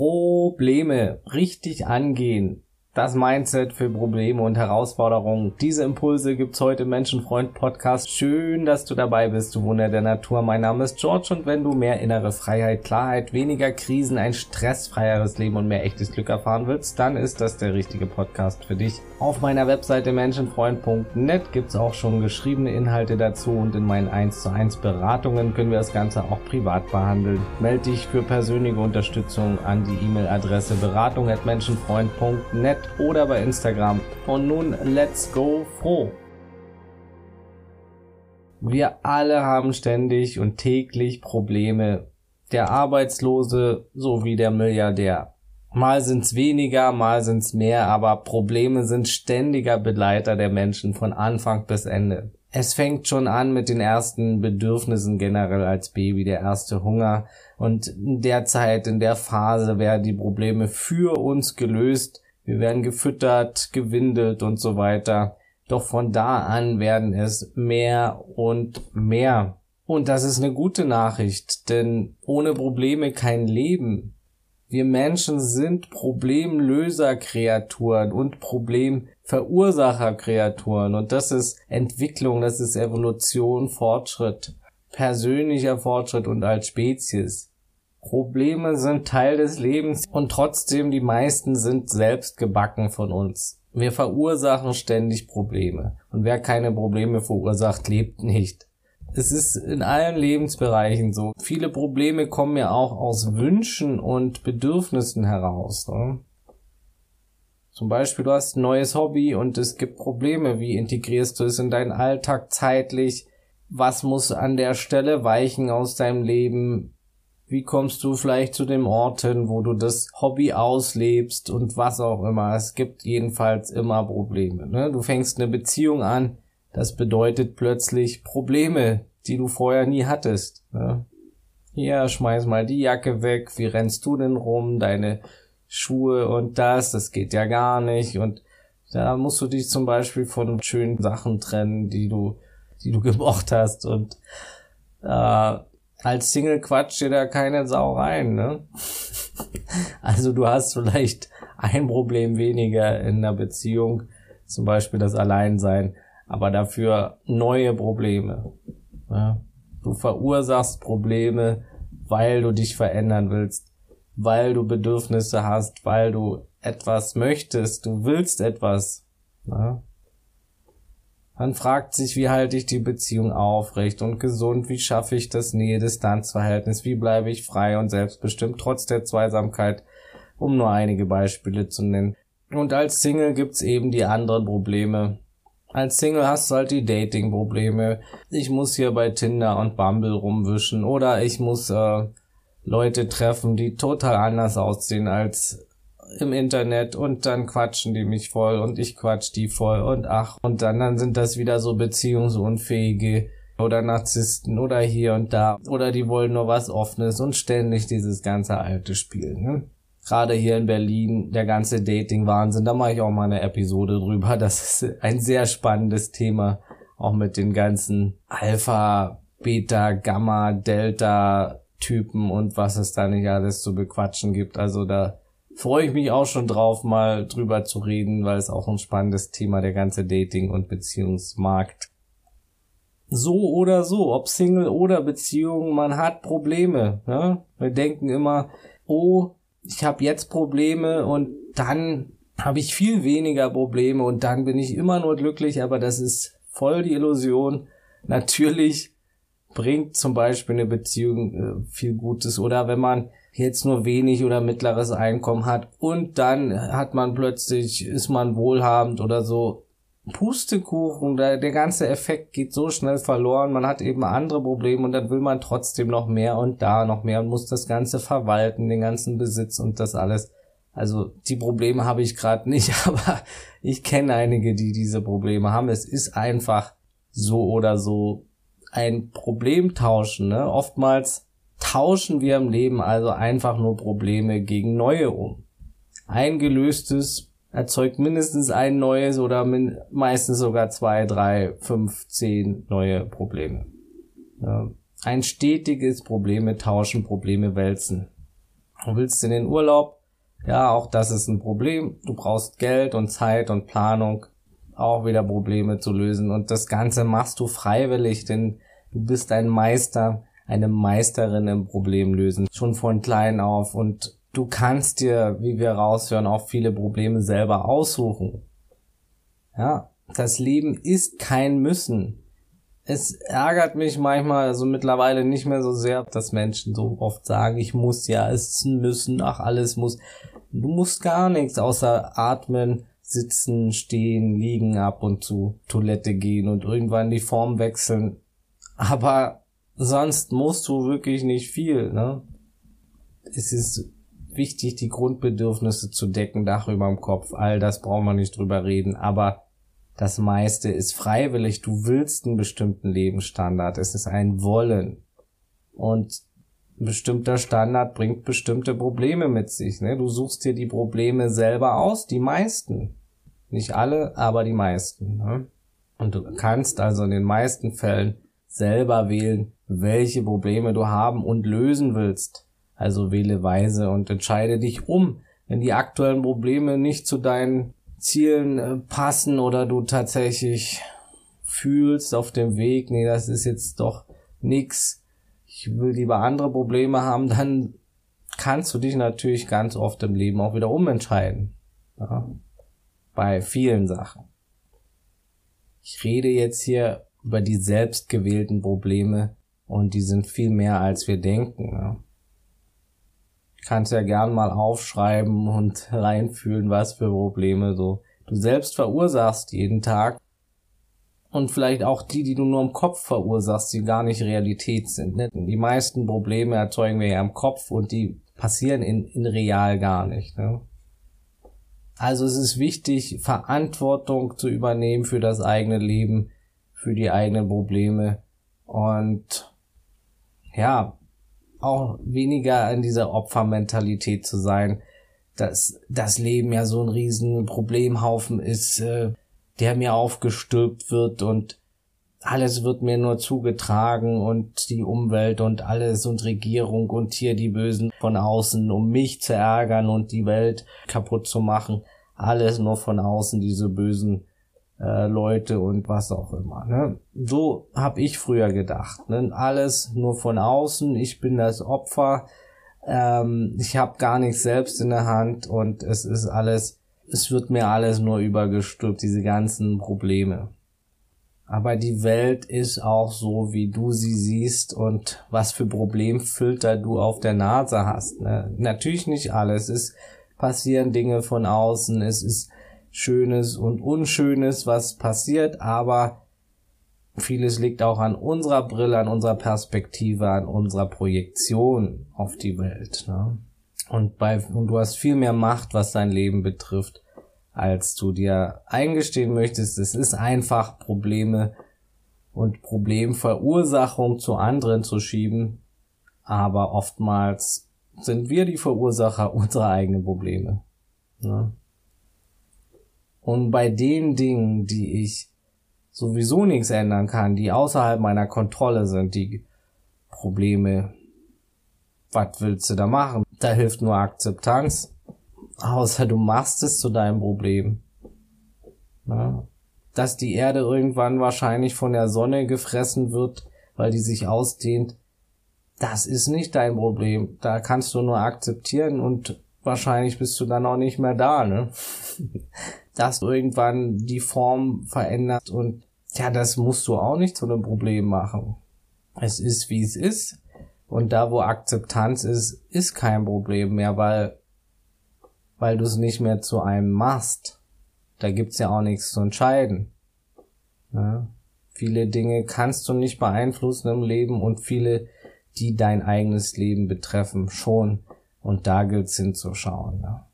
Probleme richtig angehen das Mindset für Probleme und Herausforderungen. Diese Impulse gibt's heute im Menschenfreund Podcast. Schön, dass du dabei bist, du Wunder der Natur. Mein Name ist George und wenn du mehr innere Freiheit, Klarheit, weniger Krisen, ein stressfreieres Leben und mehr echtes Glück erfahren willst, dann ist das der richtige Podcast für dich. Auf meiner Webseite menschenfreund.net gibt's auch schon geschriebene Inhalte dazu und in meinen 1 zu 1 Beratungen können wir das Ganze auch privat behandeln. Melde dich für persönliche Unterstützung an die E-Mail-Adresse beratung@menschenfreund.net oder bei Instagram. Und nun let's go froh. Wir alle haben ständig und täglich Probleme. Der Arbeitslose sowie der Milliardär. Mal sind's weniger, mal sind's mehr, aber Probleme sind ständiger Begleiter der Menschen von Anfang bis Ende. Es fängt schon an mit den ersten Bedürfnissen generell als Baby, der erste Hunger. Und in der Zeit, in der Phase werden die Probleme für uns gelöst wir werden gefüttert, gewindelt und so weiter. Doch von da an werden es mehr und mehr. Und das ist eine gute Nachricht, denn ohne Probleme kein Leben. Wir Menschen sind Problemlöserkreaturen und Problemverursacherkreaturen. Und das ist Entwicklung, das ist Evolution, Fortschritt, persönlicher Fortschritt und als Spezies. Probleme sind Teil des Lebens und trotzdem die meisten sind selbst gebacken von uns. Wir verursachen ständig Probleme. Und wer keine Probleme verursacht, lebt nicht. Es ist in allen Lebensbereichen so. Viele Probleme kommen ja auch aus Wünschen und Bedürfnissen heraus. Ne? Zum Beispiel, du hast ein neues Hobby und es gibt Probleme. Wie integrierst du es in deinen Alltag zeitlich? Was muss an der Stelle weichen aus deinem Leben? Wie kommst du vielleicht zu dem Ort hin, wo du das Hobby auslebst und was auch immer. Es gibt jedenfalls immer Probleme. Ne? Du fängst eine Beziehung an, das bedeutet plötzlich Probleme, die du vorher nie hattest. Ne? Hier, schmeiß mal die Jacke weg, wie rennst du denn rum, deine Schuhe und das, das geht ja gar nicht. Und da musst du dich zum Beispiel von schönen Sachen trennen, die du, die du gemocht hast. Und äh, als Single quatscht dir da keine Sau rein, ne? also du hast vielleicht ein Problem weniger in der Beziehung, zum Beispiel das Alleinsein, aber dafür neue Probleme. Ja? Du verursachst Probleme, weil du dich verändern willst, weil du Bedürfnisse hast, weil du etwas möchtest, du willst etwas. Ja? Man fragt sich, wie halte ich die Beziehung aufrecht und gesund, wie schaffe ich das Nähe-Distanz-Verhältnis, wie bleibe ich frei und selbstbestimmt trotz der Zweisamkeit, um nur einige Beispiele zu nennen. Und als Single gibt's eben die anderen Probleme. Als Single hast du halt die Dating-Probleme. Ich muss hier bei Tinder und Bumble rumwischen oder ich muss äh, Leute treffen, die total anders aussehen als im Internet und dann quatschen die mich voll und ich quatsch die voll und ach und dann, dann sind das wieder so beziehungsunfähige oder Narzissten oder hier und da oder die wollen nur was Offenes und ständig dieses ganze alte Spiel. Ne? Gerade hier in Berlin, der ganze Dating-Wahnsinn, da mache ich auch mal eine Episode drüber. Das ist ein sehr spannendes Thema, auch mit den ganzen Alpha, Beta, Gamma, Delta Typen und was es da nicht alles zu bequatschen gibt. Also da freue ich mich auch schon drauf, mal drüber zu reden, weil es auch ein spannendes Thema, der ganze Dating- und Beziehungsmarkt. So oder so, ob Single oder Beziehung, man hat Probleme. Ne? Wir denken immer, oh, ich habe jetzt Probleme und dann habe ich viel weniger Probleme und dann bin ich immer nur glücklich, aber das ist voll die Illusion. Natürlich bringt zum Beispiel eine Beziehung äh, viel Gutes oder wenn man jetzt nur wenig oder mittleres Einkommen hat und dann hat man plötzlich, ist man wohlhabend oder so. Pustekuchen, der, der ganze Effekt geht so schnell verloren, man hat eben andere Probleme und dann will man trotzdem noch mehr und da noch mehr und muss das Ganze verwalten, den ganzen Besitz und das alles. Also die Probleme habe ich gerade nicht, aber ich kenne einige, die diese Probleme haben. Es ist einfach so oder so ein Problem tauschen. Ne? Oftmals tauschen wir im Leben also einfach nur Probleme gegen neue um. Ein gelöstes erzeugt mindestens ein neues oder meistens sogar zwei, drei, fünf, zehn neue Probleme. Ja. Ein stetiges Probleme tauschen, Probleme wälzen. Du willst in den Urlaub, ja, auch das ist ein Problem. Du brauchst Geld und Zeit und Planung, auch wieder Probleme zu lösen. Und das Ganze machst du freiwillig, denn du bist ein Meister, eine Meisterin im Problemlösen, schon von klein auf. Und du kannst dir, wie wir raushören, auch viele Probleme selber aussuchen. Ja, das Leben ist kein Müssen. Es ärgert mich manchmal, also mittlerweile nicht mehr so sehr, dass Menschen so oft sagen, ich muss ja, es ist ein Müssen, ach, alles muss. Du musst gar nichts außer atmen, sitzen, stehen, liegen, ab und zu Toilette gehen und irgendwann die Form wechseln. Aber sonst musst du wirklich nicht viel, ne? Es ist wichtig, die Grundbedürfnisse zu decken, Dach über dem Kopf, all das brauchen wir nicht drüber reden, aber das meiste ist freiwillig. Du willst einen bestimmten Lebensstandard. Es ist ein Wollen. Und ein bestimmter Standard bringt bestimmte Probleme mit sich. Ne? Du suchst dir die Probleme selber aus, die meisten. Nicht alle, aber die meisten. Ne? Und du kannst also in den meisten Fällen selber wählen, welche Probleme du haben und lösen willst. Also wähle weise und entscheide dich um. Wenn die aktuellen Probleme nicht zu deinen Zielen äh, passen oder du tatsächlich fühlst auf dem Weg, nee, das ist jetzt doch nix, ich will lieber andere Probleme haben, dann kannst du dich natürlich ganz oft im Leben auch wieder umentscheiden. Ja? Bei vielen Sachen. Ich rede jetzt hier über die selbstgewählten Probleme und die sind viel mehr als wir denken. Ja? kannst ja gern mal aufschreiben und reinfühlen, was für Probleme so du selbst verursachst jeden Tag. Und vielleicht auch die, die du nur im Kopf verursachst, die gar nicht Realität sind. Ne? Die meisten Probleme erzeugen wir ja im Kopf und die passieren in, in real gar nicht. Ne? Also es ist wichtig, Verantwortung zu übernehmen für das eigene Leben, für die eigenen Probleme und ja, auch weniger in dieser Opfermentalität zu sein, dass das Leben ja so ein riesen Problemhaufen ist, äh, der mir aufgestülpt wird und alles wird mir nur zugetragen und die Umwelt und alles und Regierung und hier die Bösen von außen, um mich zu ärgern und die Welt kaputt zu machen. Alles nur von außen, diese bösen äh, Leute und was auch immer. Ne? So habe ich früher gedacht. Ne? Alles nur von außen, ich bin das Opfer, ähm, ich habe gar nichts selbst in der Hand und es ist alles, es wird mir alles nur übergestülpt, diese ganzen Probleme. Aber die Welt ist auch so, wie du sie siehst und was für Problemfilter du auf der Nase hast. Ne? Natürlich nicht alles. Es passieren Dinge von außen. Es ist Schönes und Unschönes, was passiert, aber vieles liegt auch an unserer Brille, an unserer Perspektive, an unserer Projektion auf die Welt. Ne? Und, bei, und du hast viel mehr Macht, was dein Leben betrifft, als du dir eingestehen möchtest. Es ist einfach Probleme und Problemverursachung zu anderen zu schieben, aber oftmals sind wir die Verursacher unserer eigenen Probleme. Ne? Und bei den Dingen, die ich sowieso nichts ändern kann, die außerhalb meiner Kontrolle sind, die Probleme, was willst du da machen? Da hilft nur Akzeptanz. Außer du machst es zu deinem Problem. Ja. Dass die Erde irgendwann wahrscheinlich von der Sonne gefressen wird, weil die sich ausdehnt, das ist nicht dein Problem. Da kannst du nur akzeptieren und wahrscheinlich bist du dann auch nicht mehr da, ne? dass irgendwann die Form verändert und ja, das musst du auch nicht zu einem Problem machen. Es ist, wie es ist. Und da, wo Akzeptanz ist, ist kein Problem mehr, weil, weil du es nicht mehr zu einem machst. Da gibt's ja auch nichts zu entscheiden. Ja? Viele Dinge kannst du nicht beeinflussen im Leben und viele, die dein eigenes Leben betreffen, schon. Und da gilt's hinzuschauen. Ja?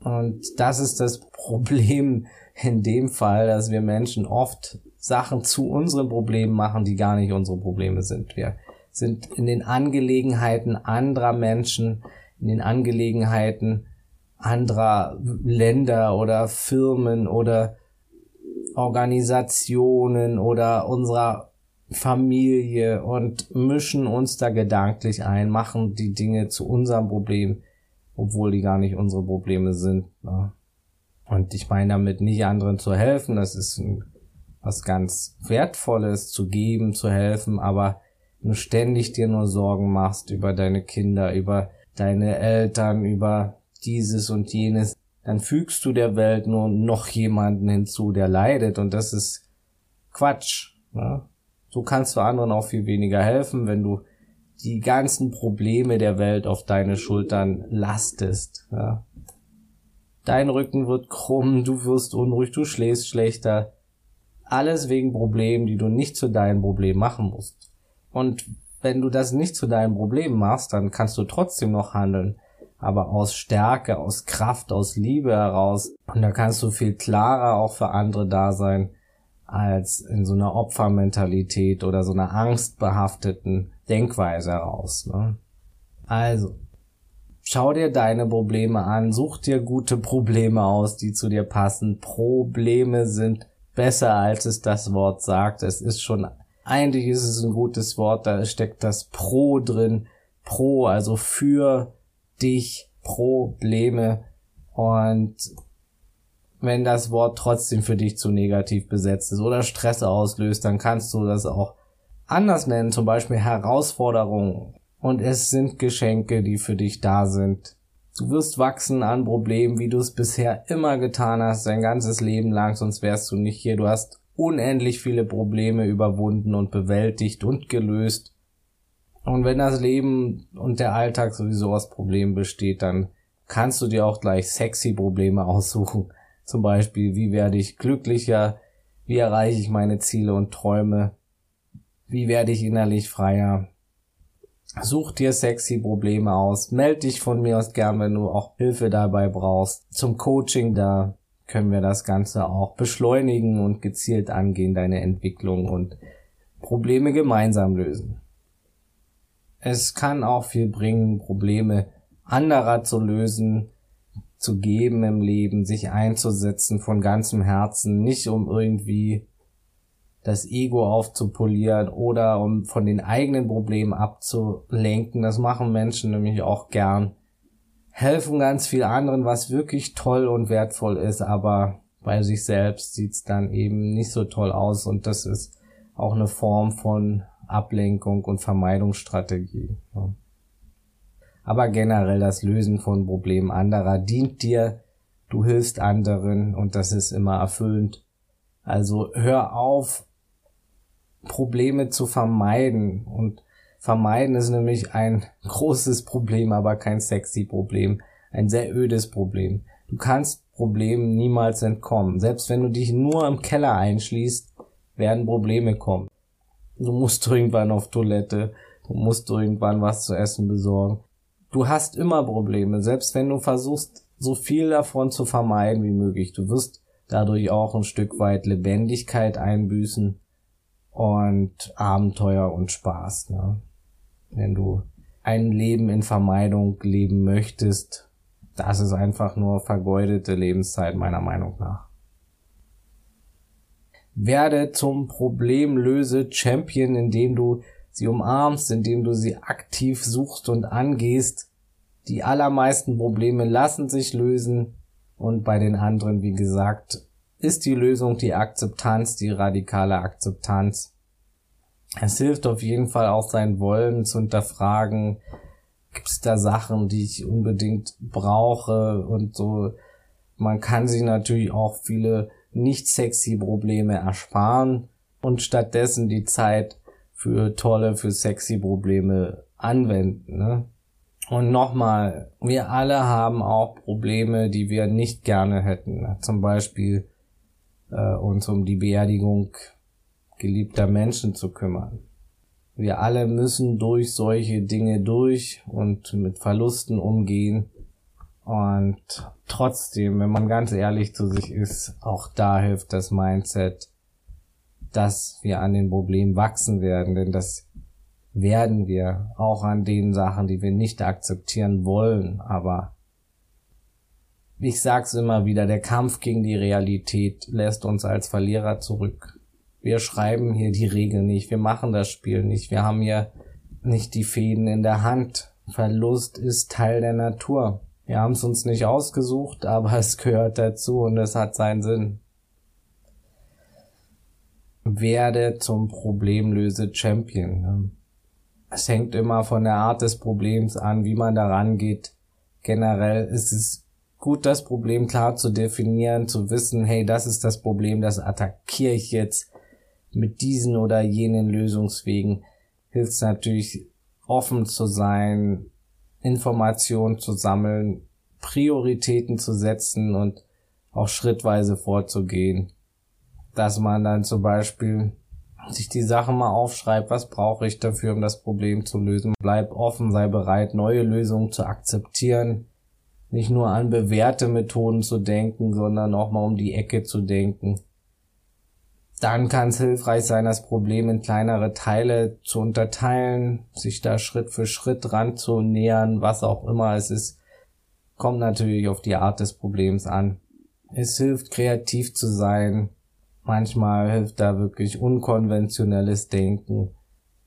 Und das ist das Problem in dem Fall, dass wir Menschen oft Sachen zu unseren Problemen machen, die gar nicht unsere Probleme sind. Wir sind in den Angelegenheiten anderer Menschen, in den Angelegenheiten anderer Länder oder Firmen oder Organisationen oder unserer Familie und mischen uns da gedanklich ein, machen die Dinge zu unserem Problem, obwohl die gar nicht unsere Probleme sind. Ne? Und ich meine damit nicht anderen zu helfen, das ist was ganz Wertvolles zu geben, zu helfen, aber du ständig dir nur Sorgen machst über deine Kinder, über deine Eltern, über dieses und jenes, dann fügst du der Welt nur noch jemanden hinzu, der leidet und das ist Quatsch. Ne? So kannst du anderen auch viel weniger helfen, wenn du die ganzen Probleme der Welt auf deine Schultern lastest. Ja? Dein Rücken wird krumm, du wirst unruhig, du schläfst schlechter. Alles wegen Problemen, die du nicht zu deinem Problem machen musst. Und wenn du das nicht zu deinem Problem machst, dann kannst du trotzdem noch handeln. Aber aus Stärke, aus Kraft, aus Liebe heraus. Und da kannst du viel klarer auch für andere da sein als in so einer Opfermentalität oder so einer angstbehafteten Denkweise heraus. Ne? Also, schau dir deine Probleme an, such dir gute Probleme aus, die zu dir passen. Probleme sind besser, als es das Wort sagt. Es ist schon, eigentlich ist es ein gutes Wort, da steckt das Pro drin. Pro, also für dich, Probleme. Und wenn das Wort trotzdem für dich zu negativ besetzt ist oder Stress auslöst, dann kannst du das auch anders nennen, zum Beispiel Herausforderungen. Und es sind Geschenke, die für dich da sind. Du wirst wachsen an Problemen, wie du es bisher immer getan hast, dein ganzes Leben lang, sonst wärst du nicht hier. Du hast unendlich viele Probleme überwunden und bewältigt und gelöst. Und wenn das Leben und der Alltag sowieso aus Problemen besteht, dann kannst du dir auch gleich sexy Probleme aussuchen. Zum Beispiel, wie werde ich glücklicher? Wie erreiche ich meine Ziele und Träume? Wie werde ich innerlich freier? Such dir sexy Probleme aus. Meld dich von mir aus gern, wenn du auch Hilfe dabei brauchst. Zum Coaching da können wir das Ganze auch beschleunigen und gezielt angehen, deine Entwicklung und Probleme gemeinsam lösen. Es kann auch viel bringen, Probleme anderer zu lösen, zu geben im Leben, sich einzusetzen von ganzem Herzen, nicht um irgendwie das Ego aufzupolieren oder um von den eigenen Problemen abzulenken. Das machen Menschen nämlich auch gern. Helfen ganz viel anderen, was wirklich toll und wertvoll ist, aber bei sich selbst sieht's dann eben nicht so toll aus und das ist auch eine Form von Ablenkung und Vermeidungsstrategie. Aber generell das Lösen von Problemen anderer dient dir, du hilfst anderen und das ist immer erfüllend. Also hör auf, Probleme zu vermeiden und vermeiden ist nämlich ein großes Problem, aber kein sexy Problem, ein sehr ödes Problem. Du kannst Problemen niemals entkommen. Selbst wenn du dich nur im Keller einschließt, werden Probleme kommen. Du musst irgendwann auf Toilette, du musst irgendwann was zu essen besorgen du hast immer Probleme, selbst wenn du versuchst, so viel davon zu vermeiden wie möglich. Du wirst dadurch auch ein Stück weit Lebendigkeit einbüßen und Abenteuer und Spaß. Ne? Wenn du ein Leben in Vermeidung leben möchtest, das ist einfach nur vergeudete Lebenszeit meiner Meinung nach. Werde zum Problemlöse-Champion, indem du sie umarmst, indem du sie aktiv suchst und angehst. Die allermeisten Probleme lassen sich lösen und bei den anderen, wie gesagt, ist die Lösung die Akzeptanz, die radikale Akzeptanz. Es hilft auf jeden Fall auch sein Wollen zu hinterfragen, gibt es da Sachen, die ich unbedingt brauche und so. Man kann sich natürlich auch viele nicht sexy Probleme ersparen und stattdessen die Zeit für tolle, für sexy Probleme anwenden. Ne? Und nochmal, wir alle haben auch Probleme, die wir nicht gerne hätten. Zum Beispiel äh, uns um die Beerdigung geliebter Menschen zu kümmern. Wir alle müssen durch solche Dinge durch und mit Verlusten umgehen. Und trotzdem, wenn man ganz ehrlich zu sich ist, auch da hilft das Mindset, dass wir an den Problemen wachsen werden, denn das werden wir auch an den Sachen, die wir nicht akzeptieren wollen, aber ich sag's immer wieder, der Kampf gegen die Realität lässt uns als Verlierer zurück. Wir schreiben hier die Regeln nicht, wir machen das Spiel nicht, wir haben hier nicht die Fäden in der Hand. Verlust ist Teil der Natur. Wir haben es uns nicht ausgesucht, aber es gehört dazu und es hat seinen Sinn. Werde zum Problemlöse Champion. Ne? Es hängt immer von der Art des Problems an, wie man da rangeht. Generell ist es gut, das Problem klar zu definieren, zu wissen, hey, das ist das Problem, das attackiere ich jetzt mit diesen oder jenen Lösungswegen. Hilft natürlich offen zu sein, Informationen zu sammeln, Prioritäten zu setzen und auch schrittweise vorzugehen. Dass man dann zum Beispiel sich die Sachen mal aufschreibt, was brauche ich dafür, um das Problem zu lösen. Bleib offen, sei bereit, neue Lösungen zu akzeptieren. Nicht nur an bewährte Methoden zu denken, sondern auch mal um die Ecke zu denken. Dann kann es hilfreich sein, das Problem in kleinere Teile zu unterteilen, sich da Schritt für Schritt ranzunähern, was auch immer es ist. Kommt natürlich auf die Art des Problems an. Es hilft, kreativ zu sein, Manchmal hilft da wirklich unkonventionelles Denken.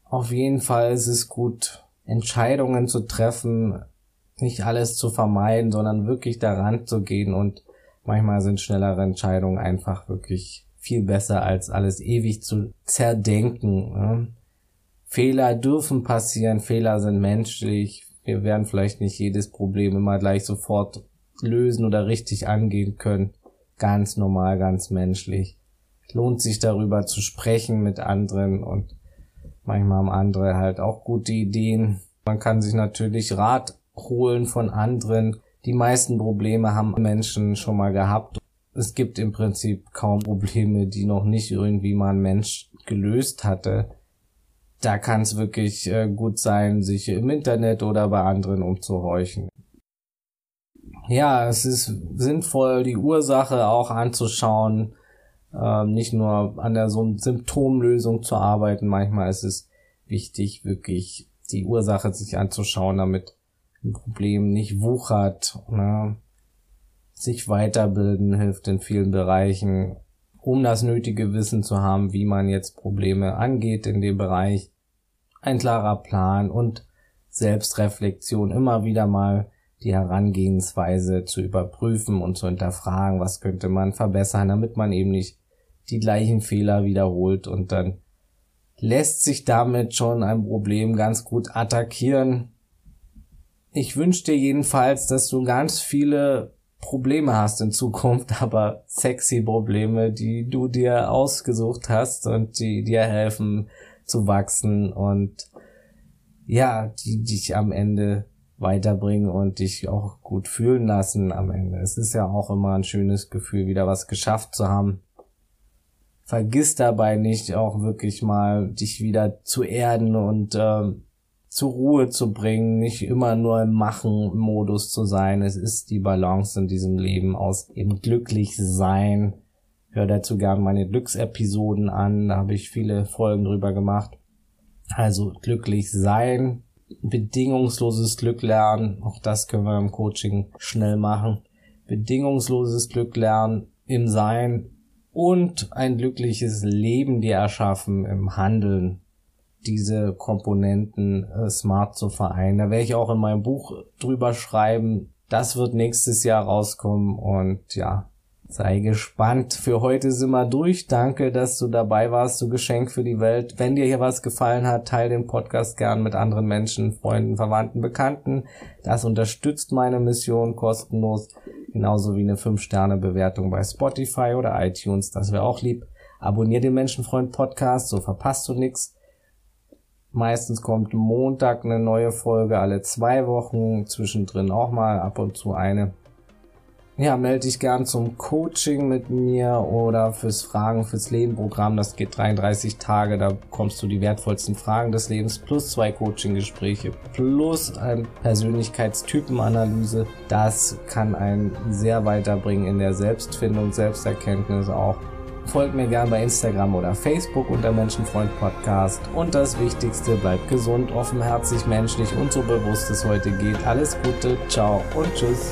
Auf jeden Fall ist es gut, Entscheidungen zu treffen, nicht alles zu vermeiden, sondern wirklich daran zu gehen und manchmal sind schnellere Entscheidungen einfach wirklich viel besser als alles ewig zu zerdenken. Ne? Fehler dürfen passieren, Fehler sind menschlich. Wir werden vielleicht nicht jedes Problem immer gleich sofort lösen oder richtig angehen können. Ganz normal, ganz menschlich lohnt sich darüber zu sprechen mit anderen und manchmal haben andere halt auch gute Ideen. Man kann sich natürlich Rat holen von anderen. Die meisten Probleme haben Menschen schon mal gehabt. Es gibt im Prinzip kaum Probleme, die noch nicht irgendwie mal ein Mensch gelöst hatte. Da kann es wirklich äh, gut sein, sich im Internet oder bei anderen umzuhorchen. Ja, es ist sinnvoll, die Ursache auch anzuschauen, ähm, nicht nur an der so Symptomlösung zu arbeiten. Manchmal ist es wichtig, wirklich die Ursache sich anzuschauen, damit ein Problem nicht wuchert. Ne? Sich weiterbilden hilft in vielen Bereichen, um das nötige Wissen zu haben, wie man jetzt Probleme angeht in dem Bereich. Ein klarer Plan und Selbstreflexion immer wieder mal die Herangehensweise zu überprüfen und zu hinterfragen, was könnte man verbessern, damit man eben nicht die gleichen Fehler wiederholt und dann lässt sich damit schon ein Problem ganz gut attackieren. Ich wünsche dir jedenfalls, dass du ganz viele Probleme hast in Zukunft, aber sexy Probleme, die du dir ausgesucht hast und die dir helfen zu wachsen und ja, die dich am Ende weiterbringen und dich auch gut fühlen lassen am Ende. Es ist ja auch immer ein schönes Gefühl, wieder was geschafft zu haben vergiss dabei nicht auch wirklich mal dich wieder zu erden und äh, zur Ruhe zu bringen, nicht immer nur im Machen-Modus zu sein. Es ist die Balance in diesem Leben aus eben glücklich sein. Hör dazu gerne meine Glücksepisoden an, da habe ich viele Folgen drüber gemacht. Also glücklich sein, bedingungsloses Glück lernen, auch das können wir im Coaching schnell machen. Bedingungsloses Glück lernen im Sein, und ein glückliches Leben dir erschaffen im Handeln, diese Komponenten äh, smart zu vereinen. Da werde ich auch in meinem Buch drüber schreiben. Das wird nächstes Jahr rauskommen und ja, sei gespannt. Für heute sind wir durch. Danke, dass du dabei warst. Du Geschenk für die Welt. Wenn dir hier was gefallen hat, teile den Podcast gern mit anderen Menschen, Freunden, Verwandten, Bekannten. Das unterstützt meine Mission kostenlos. Genauso wie eine 5-Sterne-Bewertung bei Spotify oder iTunes, das wäre auch lieb. Abonnier den Menschenfreund Podcast, so verpasst du nichts. Meistens kommt Montag eine neue Folge alle zwei Wochen, zwischendrin auch mal ab und zu eine ja, melde dich gern zum Coaching mit mir oder fürs Fragen fürs Leben Programm. Das geht 33 Tage. Da bekommst du die wertvollsten Fragen des Lebens plus zwei Coaching-Gespräche plus eine Persönlichkeitstypenanalyse. Das kann einen sehr weiterbringen in der Selbstfindung, Selbsterkenntnis auch. Folgt mir gern bei Instagram oder Facebook unter Menschenfreund Podcast. Und das Wichtigste, bleibt gesund, offenherzig, menschlich und so bewusst es heute geht. Alles Gute, ciao und tschüss.